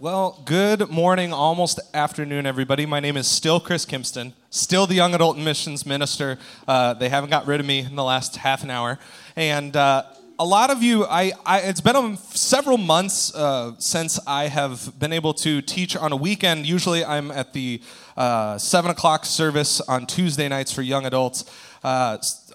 Well, good morning, almost afternoon, everybody. My name is still Chris Kimston, still the young adult missions minister. Uh, they haven't got rid of me in the last half an hour. And uh, a lot of you, I, I, it's been um, several months uh, since I have been able to teach on a weekend. Usually I'm at the uh, 7 o'clock service on Tuesday nights for young adults.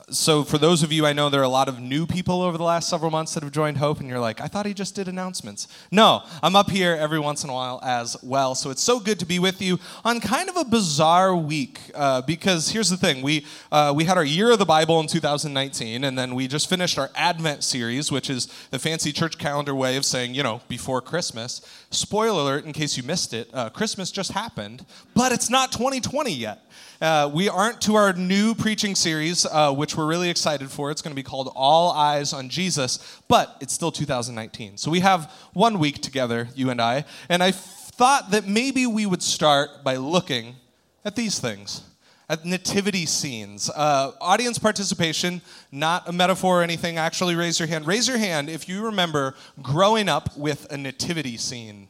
So for those of you, I know there are a lot of new people over the last several months that have joined Hope, and you're like, I thought he just did announcements. No, I'm up here every once in a while as well. So it's so good to be with you on kind of a bizarre week uh, because here's the thing: we uh, we had our year of the Bible in 2019, and then we just finished our Advent series, which is the fancy church calendar way of saying, you know, before Christmas. Spoiler alert, in case you missed it, uh, Christmas just happened, but it's not 2020 yet. Uh, we aren't to our new preaching series, uh, which we're really excited for. It's going to be called All Eyes on Jesus, but it's still 2019. So we have one week together, you and I, and I thought that maybe we would start by looking at these things. At nativity scenes. Uh, audience participation, not a metaphor or anything. Actually, raise your hand. Raise your hand if you remember growing up with a nativity scene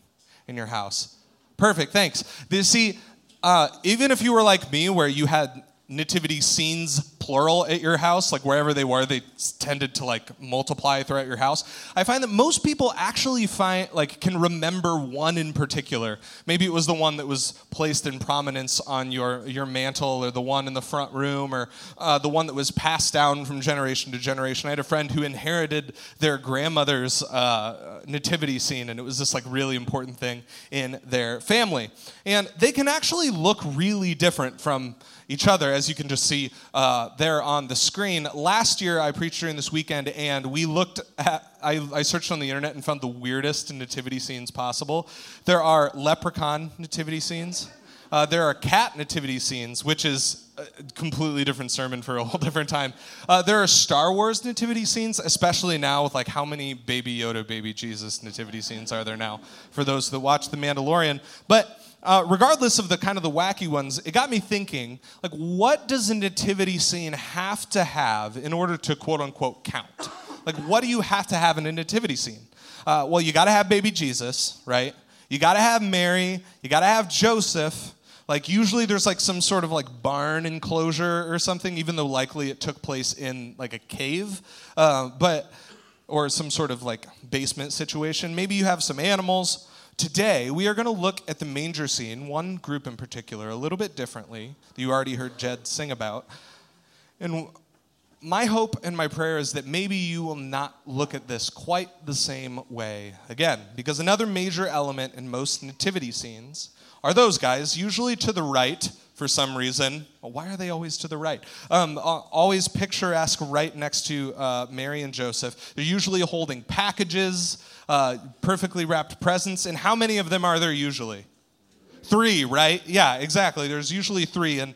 in your house. Perfect, thanks. You see, uh, even if you were like me, where you had nativity scenes plural at your house like wherever they were they tended to like multiply throughout your house. I find that most people actually find like can remember one in particular. Maybe it was the one that was placed in prominence on your your mantel or the one in the front room or uh, the one that was passed down from generation to generation. I had a friend who inherited their grandmother's uh, nativity scene and it was this like really important thing in their family. And they can actually look really different from each other, as you can just see uh, there on the screen. Last year, I preached during this weekend, and we looked at, I, I searched on the internet and found the weirdest nativity scenes possible. There are leprechaun nativity scenes. Uh, there are cat nativity scenes, which is a completely different sermon for a whole different time. Uh, there are Star Wars nativity scenes, especially now with like how many Baby Yoda, Baby Jesus nativity scenes are there now for those that watch The Mandalorian. But uh, regardless of the kind of the wacky ones, it got me thinking, like, what does a nativity scene have to have in order to quote unquote count? Like, what do you have to have in a nativity scene? Uh, well, you got to have baby Jesus, right? You got to have Mary. You got to have Joseph. Like, usually there's like some sort of like barn enclosure or something, even though likely it took place in like a cave. Uh, but, or some sort of like basement situation. Maybe you have some animals. Today, we are going to look at the manger scene, one group in particular, a little bit differently, that you already heard Jed sing about. And my hope and my prayer is that maybe you will not look at this quite the same way again, because another major element in most nativity scenes are those guys, usually to the right for some reason. Why are they always to the right? Um, always picturesque right next to uh, Mary and Joseph. They're usually holding packages uh, perfectly wrapped presents. And how many of them are there usually? Three, right? Yeah, exactly. There's usually three. And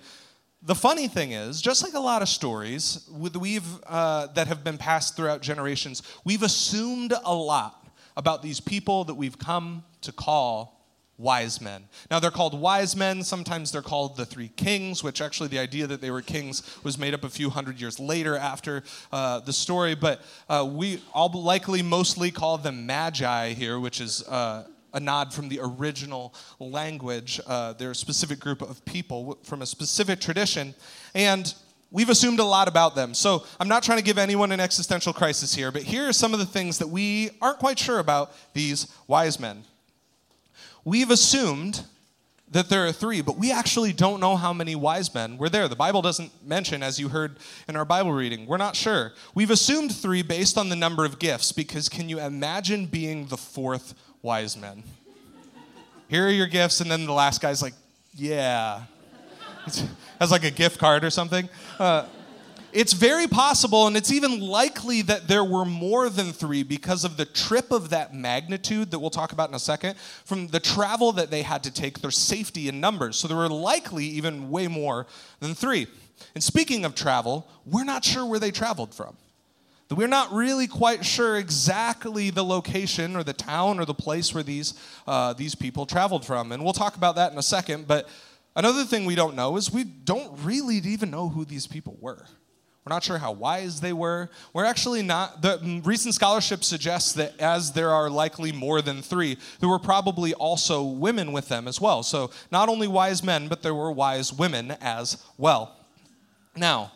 the funny thing is, just like a lot of stories we've, uh, that have been passed throughout generations, we've assumed a lot about these people that we've come to call wise men. Now, they're called wise men. Sometimes they're called the three kings, which actually the idea that they were kings was made up a few hundred years later after uh, the story. But uh, we all likely mostly call them magi here, which is. Uh, a nod from the original language. Uh, they're a specific group of people from a specific tradition. And we've assumed a lot about them. So I'm not trying to give anyone an existential crisis here, but here are some of the things that we aren't quite sure about these wise men. We've assumed that there are three, but we actually don't know how many wise men were there. The Bible doesn't mention, as you heard in our Bible reading. We're not sure. We've assumed three based on the number of gifts, because can you imagine being the fourth wise man? Here are your gifts, and then the last guy's like, yeah. has like a gift card or something. Uh, it's very possible, and it's even likely that there were more than three because of the trip of that magnitude that we'll talk about in a second, from the travel that they had to take, their safety in numbers. So there were likely even way more than three. And speaking of travel, we're not sure where they traveled from. We're not really quite sure exactly the location or the town or the place where these, uh, these people traveled from. And we'll talk about that in a second. But another thing we don't know is we don't really even know who these people were. We're not sure how wise they were. We're actually not, the recent scholarship suggests that as there are likely more than three, there were probably also women with them as well. So not only wise men, but there were wise women as well. Now,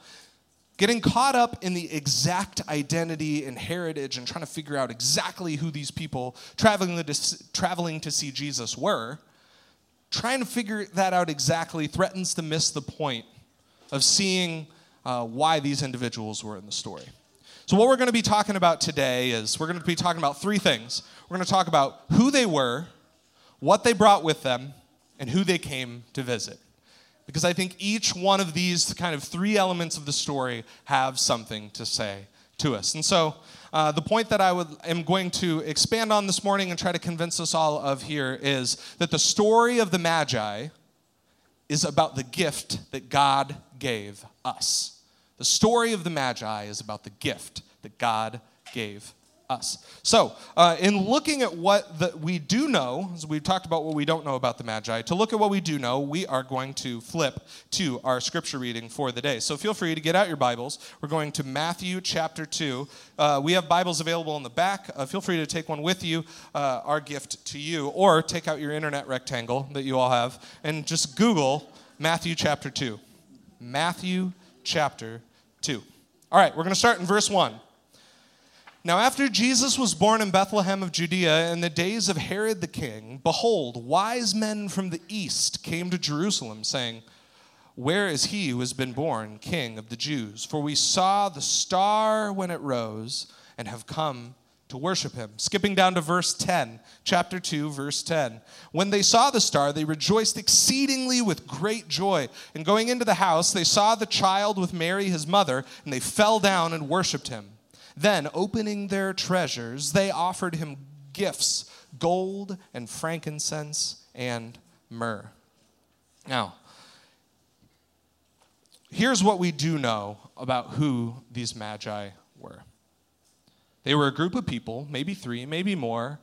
getting caught up in the exact identity and heritage and trying to figure out exactly who these people traveling to, traveling to see Jesus were, trying to figure that out exactly threatens to miss the point of seeing uh, why these individuals were in the story. So, what we're going to be talking about today is we're going to be talking about three things. We're going to talk about who they were, what they brought with them, and who they came to visit. Because I think each one of these kind of three elements of the story have something to say to us. And so, uh, the point that I would, am going to expand on this morning and try to convince us all of here is that the story of the Magi is about the gift that God gave us. The story of the Magi is about the gift that God gave us. So, uh, in looking at what the, we do know, as we've talked about what we don't know about the Magi, to look at what we do know, we are going to flip to our scripture reading for the day. So, feel free to get out your Bibles. We're going to Matthew chapter 2. Uh, we have Bibles available in the back. Uh, feel free to take one with you, uh, our gift to you, or take out your internet rectangle that you all have and just Google Matthew chapter 2. Matthew chapter 2. All right, we're going to start in verse 1. Now, after Jesus was born in Bethlehem of Judea in the days of Herod the king, behold, wise men from the east came to Jerusalem, saying, Where is he who has been born king of the Jews? For we saw the star when it rose and have come to worship him. Skipping down to verse 10, chapter 2, verse 10. When they saw the star, they rejoiced exceedingly with great joy. And going into the house, they saw the child with Mary, his mother, and they fell down and worshiped him. Then, opening their treasures, they offered him gifts gold and frankincense and myrrh. Now, here's what we do know about who these magi were. They were a group of people, maybe three, maybe more,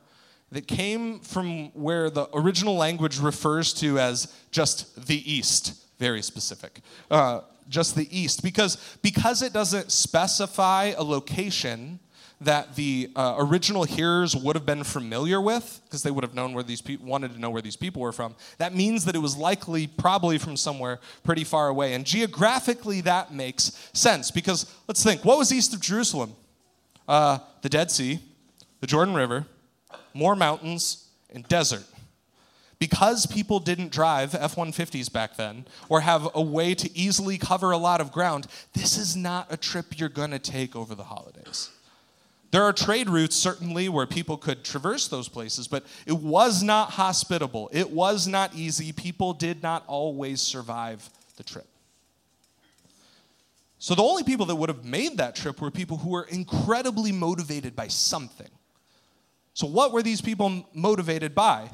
that came from where the original language refers to as just the East, very specific. Uh, just the East, because, because it doesn't specify a location that the uh, original hearers would have been familiar with, because they would have known where these people wanted to know where these people were from. That means that it was likely, probably from somewhere pretty far away. And geographically, that makes sense, because let's think what was east of Jerusalem? uh, the Dead Sea, the Jordan River, more mountains, and desert. Because people didn't drive F 150s back then or have a way to easily cover a lot of ground, this is not a trip you're going to take over the holidays. There are trade routes, certainly, where people could traverse those places, but it was not hospitable. It was not easy. People did not always survive the trip. So the only people that would have made that trip were people who were incredibly motivated by something. So, what were these people motivated by?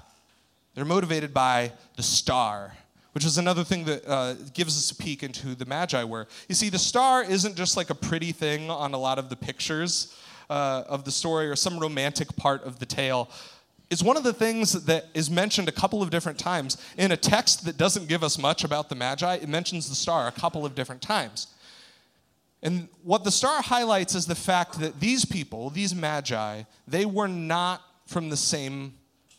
They're motivated by the star, which is another thing that uh, gives us a peek into who the Magi were. You see, the star isn't just like a pretty thing on a lot of the pictures uh, of the story or some romantic part of the tale. It's one of the things that is mentioned a couple of different times. In a text that doesn't give us much about the Magi, it mentions the star a couple of different times. And what the star highlights is the fact that these people, these magi, they were not from the same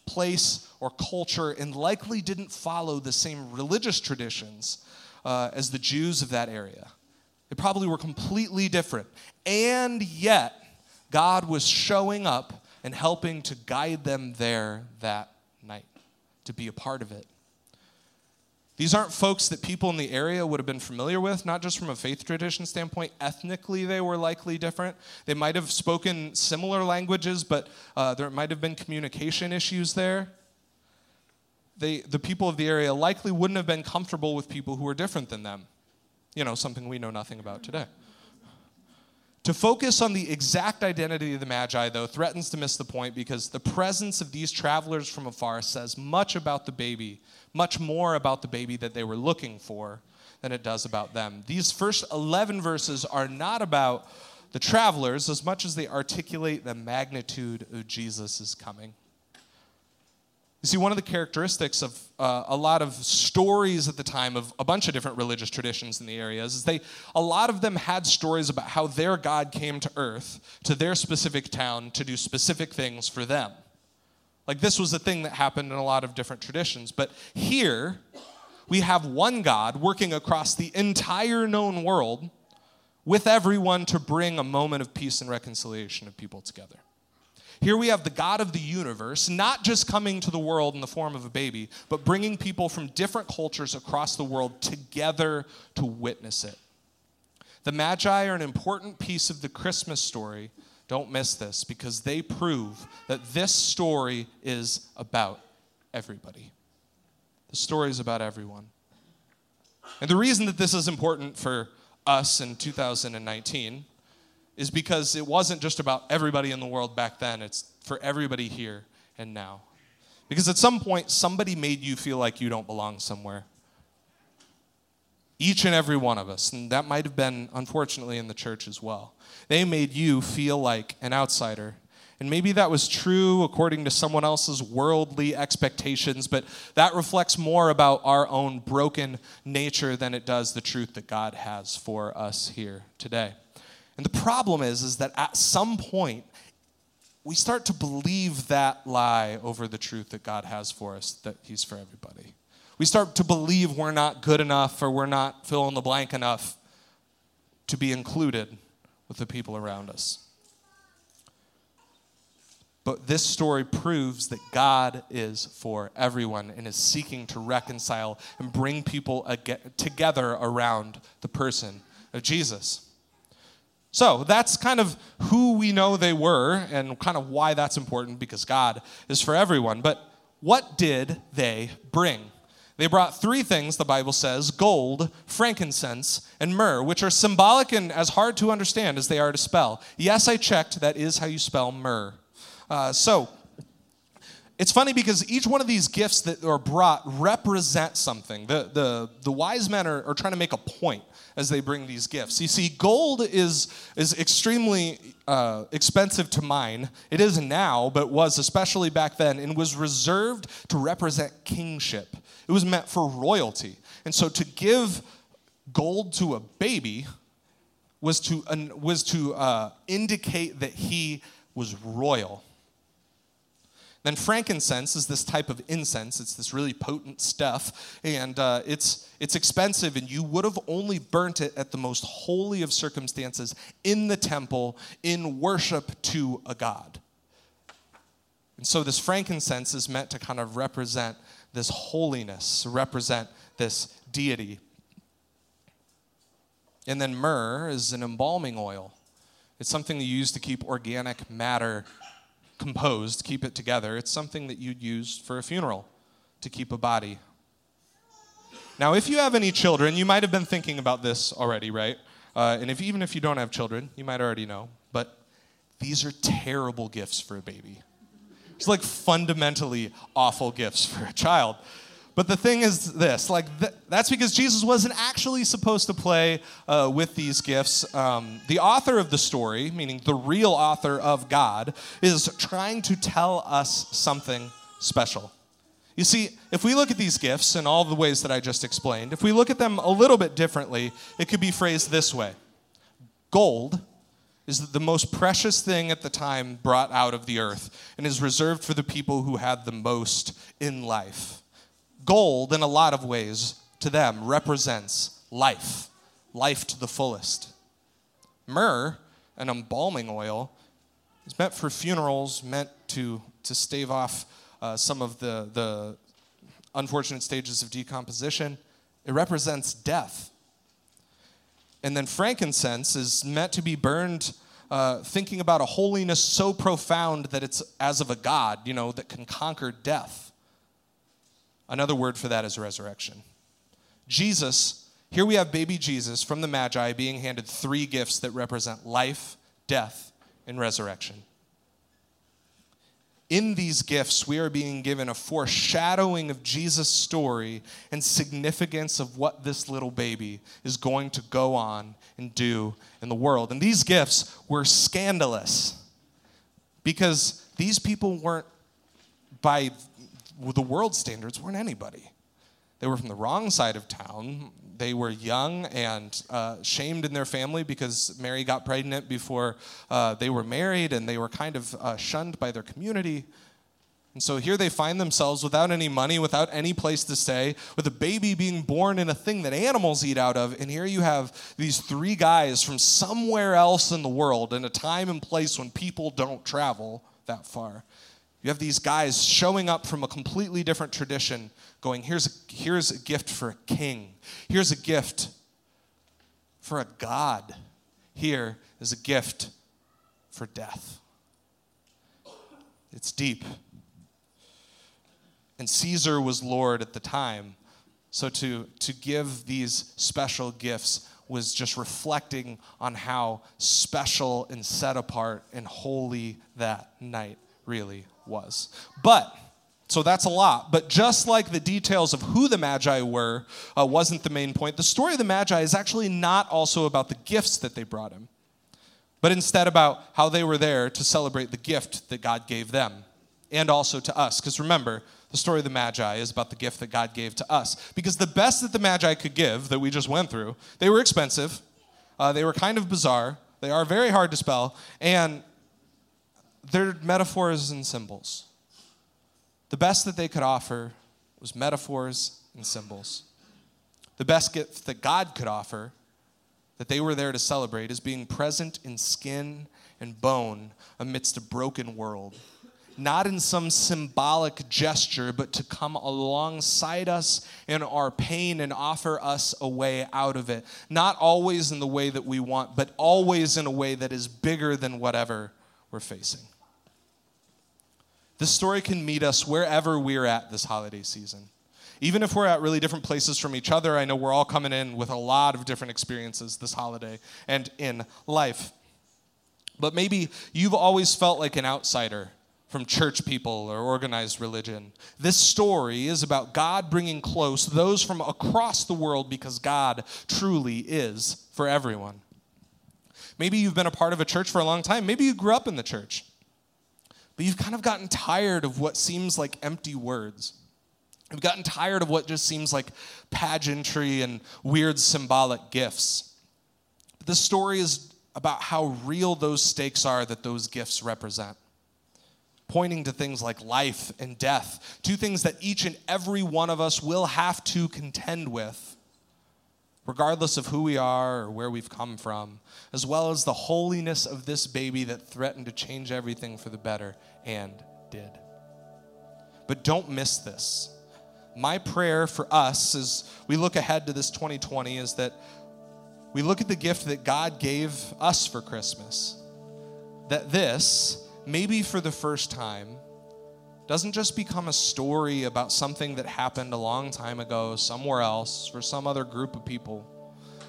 place or culture and likely didn't follow the same religious traditions uh, as the Jews of that area. They probably were completely different. And yet, God was showing up and helping to guide them there that night, to be a part of it. These aren't folks that people in the area would have been familiar with, not just from a faith tradition standpoint. Ethnically, they were likely different. They might have spoken similar languages, but uh, there might have been communication issues there. They, the people of the area likely wouldn't have been comfortable with people who were different than them. You know, something we know nothing about today. To focus on the exact identity of the Magi, though, threatens to miss the point because the presence of these travelers from afar says much about the baby, much more about the baby that they were looking for than it does about them. These first 11 verses are not about the travelers as much as they articulate the magnitude of Jesus' coming. You see, one of the characteristics of uh, a lot of stories at the time of a bunch of different religious traditions in the areas is they, a lot of them had stories about how their God came to earth, to their specific town, to do specific things for them. Like this was a thing that happened in a lot of different traditions. But here, we have one God working across the entire known world with everyone to bring a moment of peace and reconciliation of people together. Here we have the God of the universe, not just coming to the world in the form of a baby, but bringing people from different cultures across the world together to witness it. The Magi are an important piece of the Christmas story. Don't miss this because they prove that this story is about everybody. The story is about everyone. And the reason that this is important for us in 2019 is because it wasn't just about everybody in the world back then, it's for everybody here and now. Because at some point, somebody made you feel like you don't belong somewhere. Each and every one of us, and that might have been, unfortunately, in the church as well. They made you feel like an outsider. And maybe that was true according to someone else's worldly expectations, but that reflects more about our own broken nature than it does the truth that God has for us here today. And the problem is, is that at some point, we start to believe that lie over the truth that God has for us, that He's for everybody. We start to believe we're not good enough or we're not fill in the blank enough to be included with the people around us. But this story proves that God is for everyone and is seeking to reconcile and bring people together around the person of Jesus. So that's kind of who we know they were and kind of why that's important because God is for everyone. But what did they bring? They brought three things, the Bible says gold, frankincense, and myrrh, which are symbolic and as hard to understand as they are to spell. Yes, I checked, that is how you spell myrrh. Uh, so, it's funny because each one of these gifts that are brought represent something. The, the, the wise men are, are trying to make a point as they bring these gifts. You see, gold is, is extremely uh, expensive to mine. It is now, but was especially back then, and was reserved to represent kingship. It was meant for royalty. And so to give gold to a baby was to, uh, was to uh, indicate that he was royal. Then frankincense is this type of incense. It's this really potent stuff, and uh, it's it's expensive. And you would have only burnt it at the most holy of circumstances in the temple in worship to a god. And so this frankincense is meant to kind of represent this holiness, represent this deity. And then myrrh is an embalming oil. It's something you use to keep organic matter composed, keep it together. It's something that you'd use for a funeral to keep a body. Now, if you have any children, you might have been thinking about this already, right? Uh, and if, even if you don't have children, you might already know. But these are terrible gifts for a baby. It's like fundamentally awful gifts for a child. But the thing is this like, th- that's because Jesus wasn't actually supposed to play uh, with these gifts. Um, the author of the story, meaning the real author of God, is trying to tell us something special. You see, if we look at these gifts in all the ways that I just explained, if we look at them a little bit differently, it could be phrased this way Gold is the most precious thing at the time brought out of the earth and is reserved for the people who had the most in life. Gold, in a lot of ways, to them represents life, life to the fullest. Myrrh, an embalming oil, is meant for funerals, meant to, to stave off uh, some of the, the unfortunate stages of decomposition. It represents death. And then frankincense is meant to be burned uh, thinking about a holiness so profound that it's as of a God, you know, that can conquer death. Another word for that is resurrection. Jesus, here we have baby Jesus from the Magi being handed three gifts that represent life, death, and resurrection. In these gifts, we are being given a foreshadowing of Jesus' story and significance of what this little baby is going to go on and do in the world. And these gifts were scandalous because these people weren't, by the world standards, weren't anybody. They were from the wrong side of town. They were young and uh, shamed in their family because Mary got pregnant before uh, they were married, and they were kind of uh, shunned by their community. And so here they find themselves without any money, without any place to stay, with a baby being born in a thing that animals eat out of. And here you have these three guys from somewhere else in the world, in a time and place when people don't travel that far. You have these guys showing up from a completely different tradition, going, here's a, here's a gift for a king. Here's a gift for a God. Here is a gift for death. It's deep. And Caesar was Lord at the time. So to, to give these special gifts was just reflecting on how special and set apart and holy that night really was. But, so that's a lot. But just like the details of who the Magi were uh, wasn't the main point, the story of the Magi is actually not also about the gifts that they brought him, but instead about how they were there to celebrate the gift that God gave them and also to us. Because remember, the story of the Magi is about the gift that God gave to us. Because the best that the Magi could give, that we just went through, they were expensive, uh, they were kind of bizarre, they are very hard to spell, and they're metaphors and symbols. The best that they could offer was metaphors and symbols. The best gift that God could offer, that they were there to celebrate, is being present in skin and bone amidst a broken world not in some symbolic gesture, but to come alongside us in our pain and offer us a way out of it. Not always in the way that we want, but always in a way that is bigger than whatever we're facing. This story can meet us wherever we're at this holiday season. Even if we're at really different places from each other, I know we're all coming in with a lot of different experiences this holiday and in life. But maybe you've always felt like an outsider from church people or organized religion. This story is about God bringing close those from across the world because God truly is for everyone. Maybe you've been a part of a church for a long time. Maybe you grew up in the church. But you've kind of gotten tired of what seems like empty words. You've gotten tired of what just seems like pageantry and weird symbolic gifts. But this story is about how real those stakes are that those gifts represent pointing to things like life and death, two things that each and every one of us will have to contend with, regardless of who we are or where we've come from, as well as the holiness of this baby that threatened to change everything for the better and did. But don't miss this. My prayer for us as we look ahead to this 2020 is that we look at the gift that God gave us for Christmas. That this, maybe for the first time, doesn't just become a story about something that happened a long time ago somewhere else for some other group of people,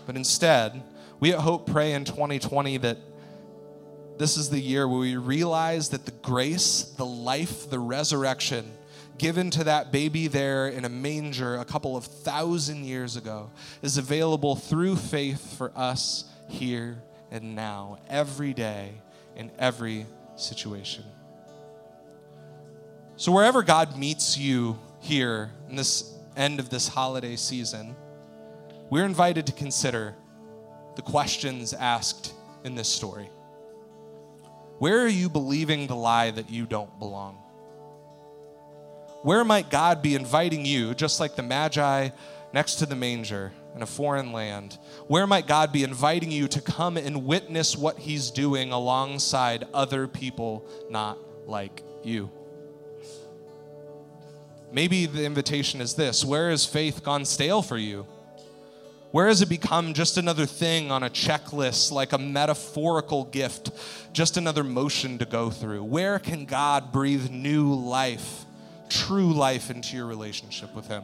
but instead, we at Hope pray in 2020 that this is the year where we realize that the grace, the life, the resurrection given to that baby there in a manger a couple of thousand years ago is available through faith for us here and now, every day, in every situation. So, wherever God meets you here in this end of this holiday season, we're invited to consider the questions asked in this story. Where are you believing the lie that you don't belong? Where might God be inviting you, just like the Magi next to the manger, in a foreign land? Where might God be inviting you to come and witness what He's doing alongside other people not like you? Maybe the invitation is this Where has faith gone stale for you? Where has it become just another thing on a checklist, like a metaphorical gift, just another motion to go through? Where can God breathe new life, true life into your relationship with Him?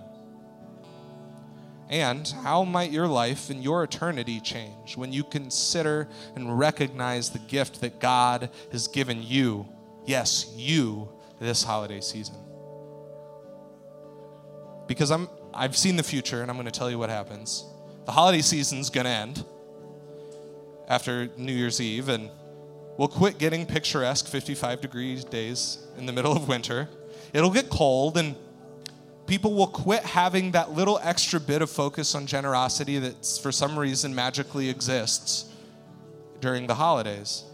And how might your life and your eternity change when you consider and recognize the gift that God has given you, yes, you, this holiday season? Because I'm, I've seen the future and I'm going to tell you what happens. The holiday season's going to end after New Year's Eve, and we'll quit getting picturesque 55 degree days in the middle of winter. It'll get cold, and people will quit having that little extra bit of focus on generosity that for some reason magically exists during the holidays.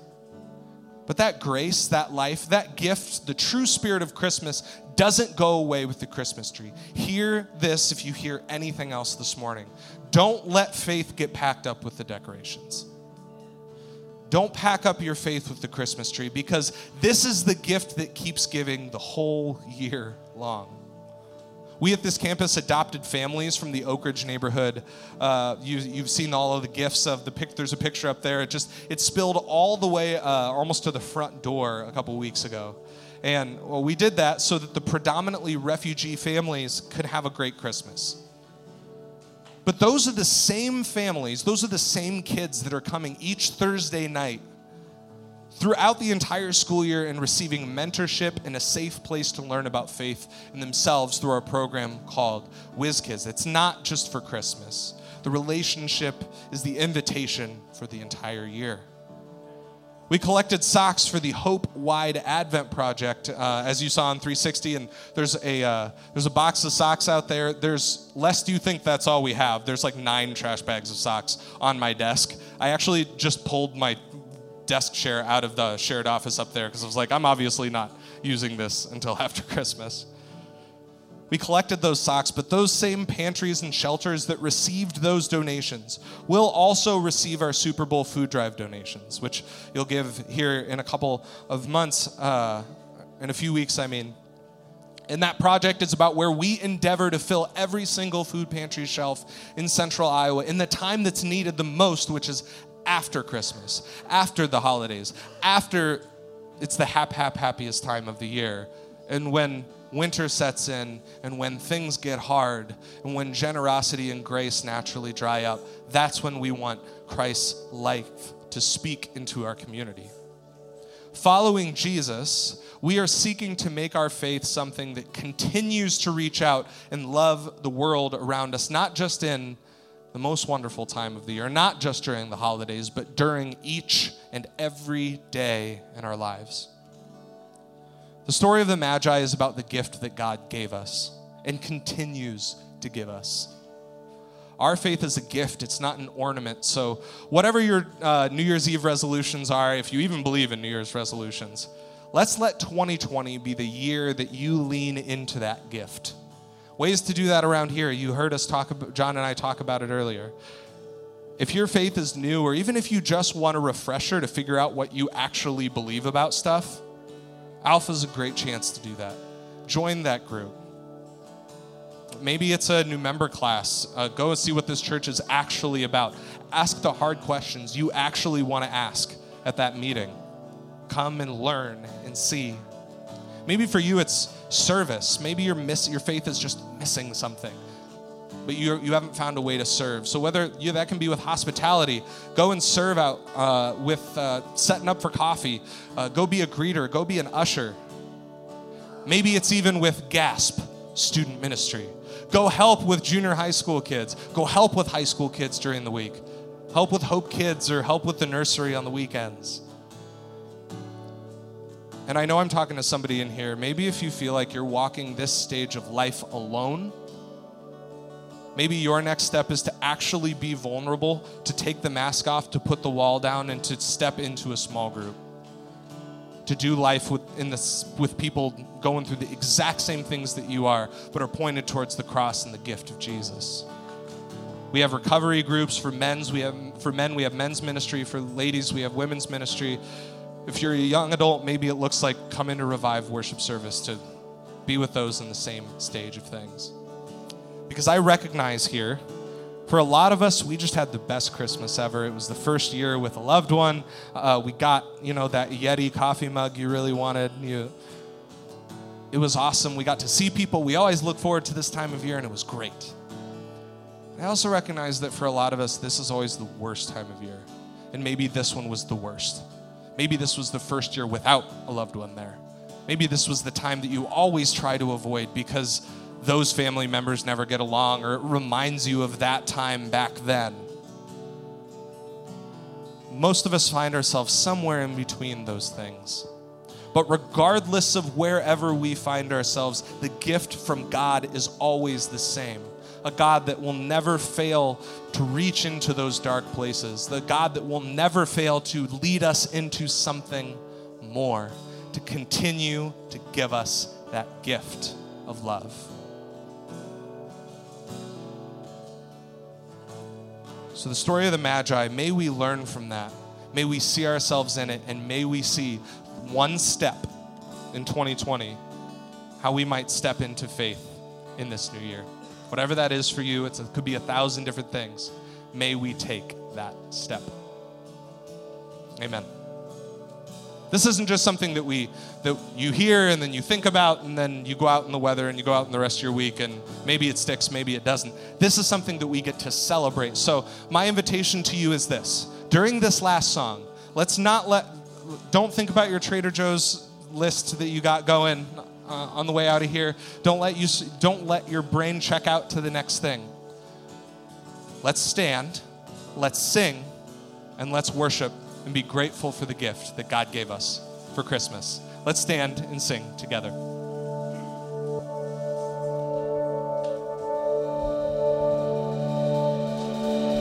But that grace, that life, that gift, the true spirit of Christmas doesn't go away with the Christmas tree. Hear this if you hear anything else this morning. Don't let faith get packed up with the decorations. Don't pack up your faith with the Christmas tree because this is the gift that keeps giving the whole year long. We at this campus adopted families from the Oak Ridge neighborhood. Uh, you, have seen all of the gifts of the pic. There's a picture up there. It just it spilled all the way uh, almost to the front door a couple weeks ago, and well, we did that so that the predominantly refugee families could have a great Christmas. But those are the same families, those are the same kids that are coming each Thursday night throughout the entire school year and receiving mentorship and a safe place to learn about faith in themselves through our program called WizKids. It's not just for Christmas. The relationship is the invitation for the entire year. We collected socks for the Hope Wide Advent Project, uh, as you saw on 360, and there's a uh, there's a box of socks out there. There's lest you think that's all we have. There's like nine trash bags of socks on my desk. I actually just pulled my desk chair out of the shared office up there because I was like, I'm obviously not using this until after Christmas. We collected those socks, but those same pantries and shelters that received those donations will also receive our Super Bowl food drive donations, which you'll give here in a couple of months, uh, in a few weeks, I mean. And that project is about where we endeavor to fill every single food pantry shelf in central Iowa in the time that's needed the most, which is after Christmas, after the holidays, after it's the hap, hap, happiest time of the year. And when winter sets in and when things get hard and when generosity and grace naturally dry up, that's when we want Christ's life to speak into our community. Following Jesus, we are seeking to make our faith something that continues to reach out and love the world around us, not just in the most wonderful time of the year, not just during the holidays, but during each and every day in our lives. The story of the Magi is about the gift that God gave us and continues to give us. Our faith is a gift, it's not an ornament. So, whatever your uh, New Year's Eve resolutions are, if you even believe in New Year's resolutions, let's let 2020 be the year that you lean into that gift. Ways to do that around here. You heard us talk about, John and I talk about it earlier. If your faith is new, or even if you just want a refresher to figure out what you actually believe about stuff, Alpha's a great chance to do that. Join that group. Maybe it's a new member class. Uh, go and see what this church is actually about. Ask the hard questions you actually want to ask at that meeting. Come and learn and see. Maybe for you it's service. Maybe your miss, your faith is just missing something but you, you haven't found a way to serve. So whether you, that can be with hospitality, go and serve out uh, with uh, setting up for coffee. Uh, go be a greeter. Go be an usher. Maybe it's even with GASP, student ministry. Go help with junior high school kids. Go help with high school kids during the week. Help with Hope Kids or help with the nursery on the weekends. And I know I'm talking to somebody in here. Maybe if you feel like you're walking this stage of life alone, Maybe your next step is to actually be vulnerable, to take the mask off, to put the wall down, and to step into a small group. To do life with, in this, with people going through the exact same things that you are, but are pointed towards the cross and the gift of Jesus. We have recovery groups for men's. We have for men. We have men's ministry. For ladies, we have women's ministry. If you're a young adult, maybe it looks like come into Revive worship service to be with those in the same stage of things. Because I recognize here, for a lot of us, we just had the best Christmas ever. It was the first year with a loved one. Uh, we got, you know, that Yeti coffee mug you really wanted. You, it was awesome. We got to see people. We always look forward to this time of year, and it was great. I also recognize that for a lot of us, this is always the worst time of year. And maybe this one was the worst. Maybe this was the first year without a loved one there. Maybe this was the time that you always try to avoid because those family members never get along, or it reminds you of that time back then. Most of us find ourselves somewhere in between those things. But regardless of wherever we find ourselves, the gift from God is always the same. A God that will never fail to reach into those dark places, the God that will never fail to lead us into something more, to continue to give us that gift of love. So, the story of the Magi, may we learn from that. May we see ourselves in it, and may we see one step in 2020 how we might step into faith in this new year. Whatever that is for you, it could be a thousand different things. May we take that step. Amen. This isn't just something that we that you hear and then you think about and then you go out in the weather and you go out in the rest of your week and maybe it sticks, maybe it doesn't. This is something that we get to celebrate. So my invitation to you is this. During this last song, let's not let don't think about your Trader Joe's list that you got going uh, on the way out of here. Don't let you don't let your brain check out to the next thing. Let's stand, let's sing, and let's worship and be grateful for the gift that God gave us for Christmas. Let's stand and sing together.